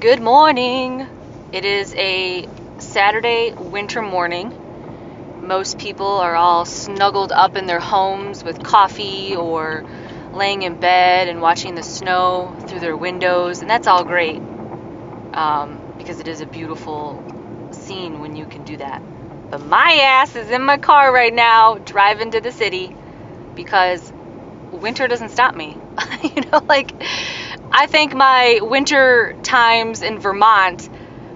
Good morning. It is a Saturday winter morning. Most people are all snuggled up in their homes with coffee or laying in bed and watching the snow through their windows, and that's all great um, because it is a beautiful scene when you can do that. But my ass is in my car right now driving to the city because winter doesn't stop me. you know, like I think my winter times in Vermont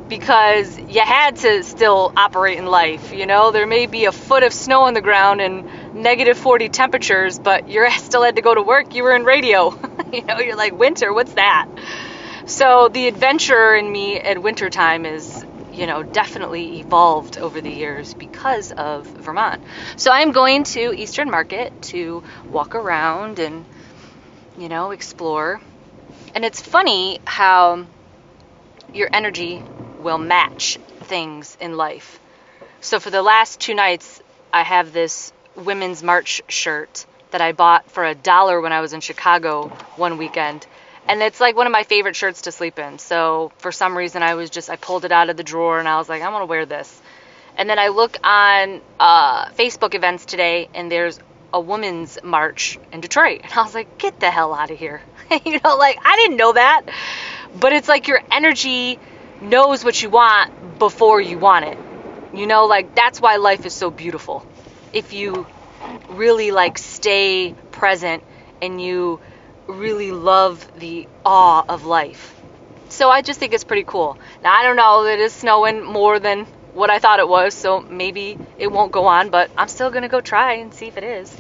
because you had to still operate in life. You know, there may be a foot of snow on the ground and negative 40 temperatures, but you still had to go to work. You were in radio. you know, you're like, winter, what's that? So the adventure in me at wintertime is, you know, definitely evolved over the years because of Vermont. So I'm going to Eastern Market to walk around and, you know, explore. And it's funny how your energy will match things in life. So for the last two nights, I have this women's march shirt that I bought for a dollar when I was in Chicago one weekend. And it's like one of my favorite shirts to sleep in. So for some reason, I was just, I pulled it out of the drawer and I was like, I want to wear this. And then I look on uh, Facebook events today and there's a woman's march in Detroit. And I was like, get the hell out of here. you know, like, I didn't know that. But it's like your energy knows what you want before you want it. You know, like that's why life is so beautiful. If you really like stay present and you really love the awe of life. So I just think it's pretty cool. Now I don't know, it is snowing more than what I thought it was, so maybe it won't go on, but I'm still gonna go try and see if it is.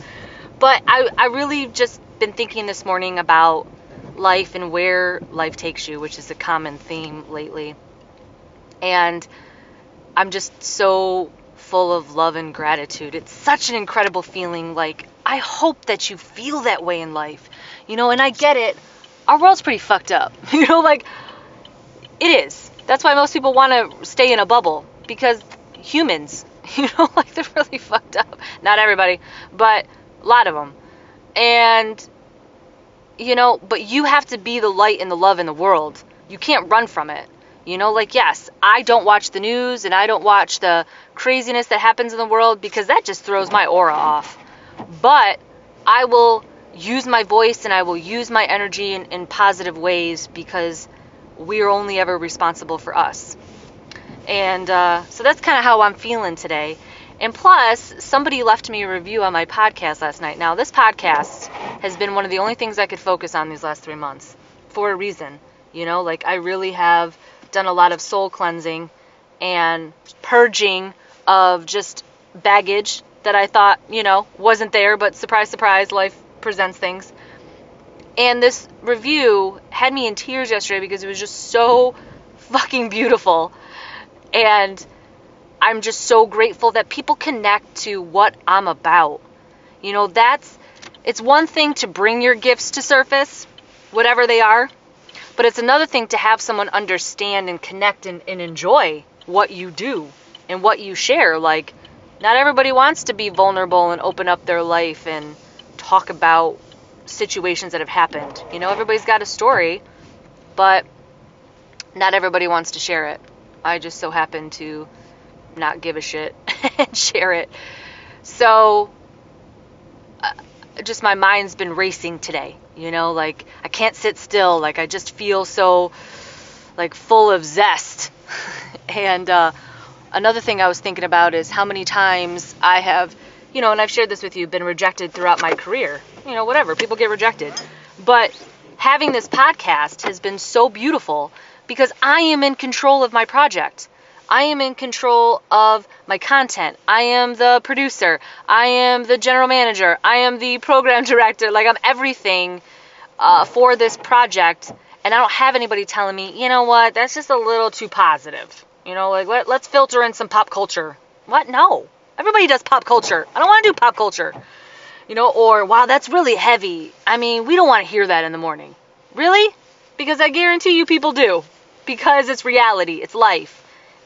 But I, I really just been thinking this morning about life and where life takes you, which is a common theme lately. And I'm just so full of love and gratitude. It's such an incredible feeling. Like, I hope that you feel that way in life. You know, and I get it. Our world's pretty fucked up. You know, like, it is. That's why most people want to stay in a bubble because humans, you know, like they're really fucked up. Not everybody, but a lot of them. And, you know, but you have to be the light and the love in the world. You can't run from it. You know, like, yes, I don't watch the news and I don't watch the craziness that happens in the world because that just throws my aura off. But I will use my voice and I will use my energy in, in positive ways because we are only ever responsible for us. And uh, so that's kind of how I'm feeling today. And plus, somebody left me a review on my podcast last night. Now, this podcast has been one of the only things I could focus on these last three months for a reason. You know, like I really have done a lot of soul cleansing and purging of just baggage that I thought, you know, wasn't there, but surprise, surprise, life presents things. And this review had me in tears yesterday because it was just so fucking beautiful. And I'm just so grateful that people connect to what I'm about. You know, that's it's one thing to bring your gifts to surface, whatever they are, but it's another thing to have someone understand and connect and, and enjoy what you do and what you share. Like, not everybody wants to be vulnerable and open up their life and talk about situations that have happened. You know, everybody's got a story, but not everybody wants to share it. I just so happen to not give a shit and share it. So, uh, just my mind's been racing today. You know, like I can't sit still. Like I just feel so like full of zest. and uh, another thing I was thinking about is how many times I have, you know, and I've shared this with you, been rejected throughout my career. You know, whatever, people get rejected. But having this podcast has been so beautiful because I am in control of my project. I am in control of my content. I am the producer. I am the general manager. I am the program director. Like, I'm everything uh, for this project. And I don't have anybody telling me, you know what, that's just a little too positive. You know, like, let, let's filter in some pop culture. What? No. Everybody does pop culture. I don't want to do pop culture. You know, or, wow, that's really heavy. I mean, we don't want to hear that in the morning. Really? Because I guarantee you people do. Because it's reality, it's life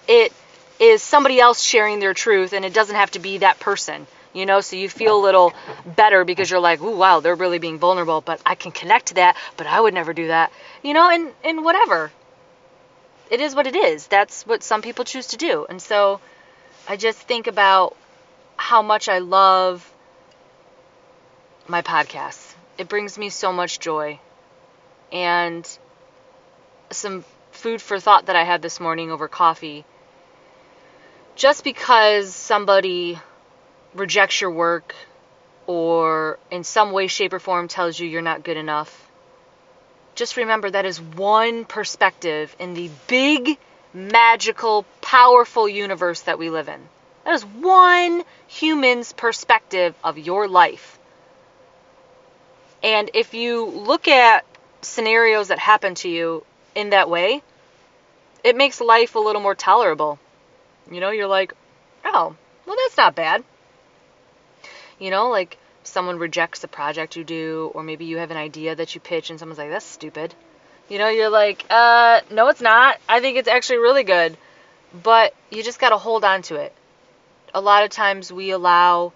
it is somebody else sharing their truth and it doesn't have to be that person you know so you feel a little better because you're like ooh wow they're really being vulnerable but i can connect to that but i would never do that you know and and whatever it is what it is. That's what some people choose to do. And so I just think about how much I love my podcasts. It brings me so much joy. And some food for thought that I had this morning over coffee. Just because somebody rejects your work or in some way, shape, or form tells you you're not good enough, just remember that is one perspective in the big, magical, powerful universe that we live in. That is one human's perspective of your life. And if you look at scenarios that happen to you in that way, it makes life a little more tolerable. You know, you're like, oh, well, that's not bad. You know, like someone rejects a project you do, or maybe you have an idea that you pitch and someone's like, that's stupid. You know, you're like, uh, no, it's not. I think it's actually really good. But you just got to hold on to it. A lot of times we allow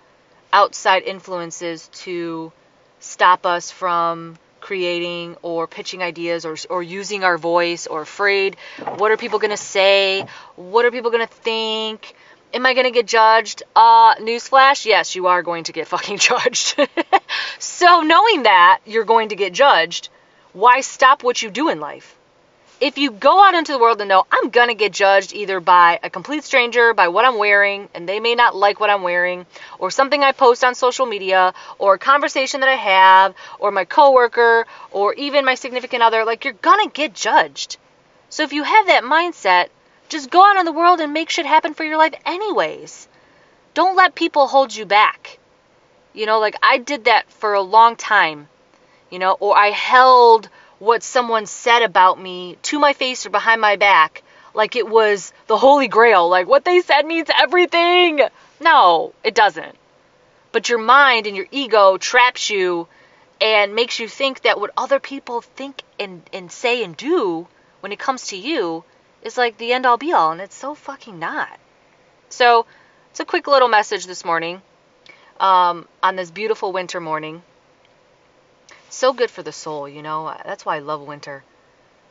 outside influences to stop us from creating or pitching ideas or, or using our voice or afraid? What are people going to say? What are people going to think? Am i going to get judged? Uh newsflash? Yes you are going to get fucking judged. So knowing that you're going to get judged why stop what you do in life if you go out into the world and know I'm going to get judged either by a complete stranger, by what I'm wearing, and they may not like what I'm wearing, or something I post on social media, or a conversation that I have, or my coworker, or even my significant other, like you're going to get judged. So if you have that mindset, just go out in the world and make shit happen for your life anyways. Don't let people hold you back. You know, like I did that for a long time, you know, or I held what someone said about me to my face or behind my back like it was the holy grail, like what they said means everything. No, it doesn't. But your mind and your ego traps you and makes you think that what other people think and, and say and do when it comes to you is like the end all be all, and it's so fucking not. So, it's a quick little message this morning um, on this beautiful winter morning so good for the soul, you know. That's why I love winter.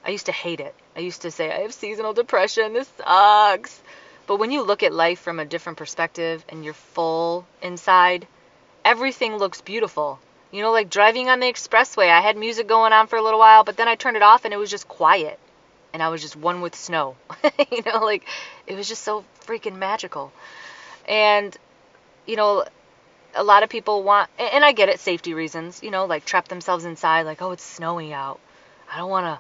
I used to hate it. I used to say I have seasonal depression. This sucks. But when you look at life from a different perspective and you're full inside, everything looks beautiful. You know, like driving on the expressway, I had music going on for a little while, but then I turned it off and it was just quiet. And I was just one with snow. you know, like it was just so freaking magical. And, you know, a lot of people want, and I get it, safety reasons, you know, like trap themselves inside, like, oh, it's snowing out. I don't want to,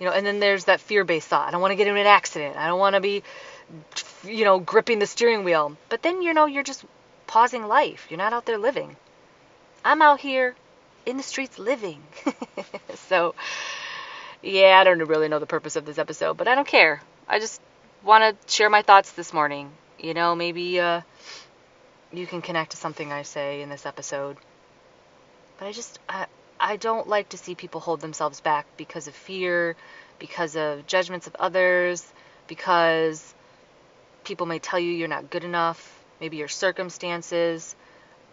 you know, and then there's that fear based thought. I don't want to get in an accident. I don't want to be, you know, gripping the steering wheel. But then, you know, you're just pausing life. You're not out there living. I'm out here in the streets living. so, yeah, I don't really know the purpose of this episode, but I don't care. I just want to share my thoughts this morning. You know, maybe, uh, you can connect to something I say in this episode. But I just, I, I don't like to see people hold themselves back because of fear, because of judgments of others, because people may tell you you're not good enough, maybe your circumstances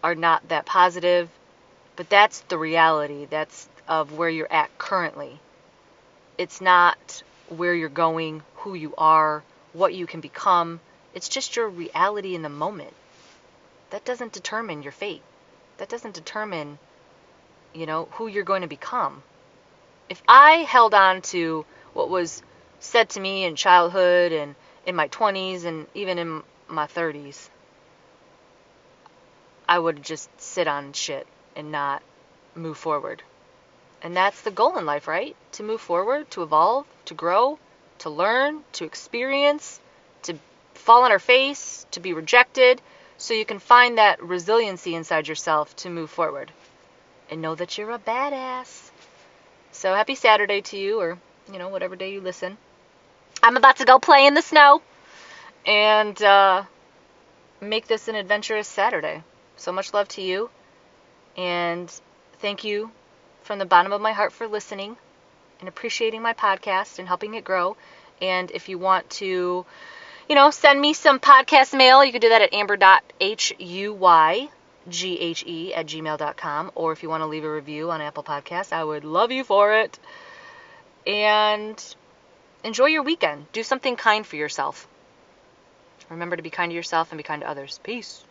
are not that positive. But that's the reality. That's of where you're at currently. It's not where you're going, who you are, what you can become. It's just your reality in the moment that doesn't determine your fate. That doesn't determine, you know, who you're going to become. If I held on to what was said to me in childhood and in my 20s and even in my 30s, I would just sit on shit and not move forward. And that's the goal in life, right? To move forward, to evolve, to grow, to learn, to experience, to fall on our face, to be rejected, so you can find that resiliency inside yourself to move forward and know that you're a badass. So happy Saturday to you, or you know, whatever day you listen. I'm about to go play in the snow and uh, make this an adventurous Saturday. So much love to you, and thank you from the bottom of my heart for listening and appreciating my podcast and helping it grow. And if you want to you know, send me some podcast mail. You can do that at amber.huyghhe at gmail.com. Or if you want to leave a review on Apple Podcasts, I would love you for it. And enjoy your weekend. Do something kind for yourself. Remember to be kind to yourself and be kind to others. Peace.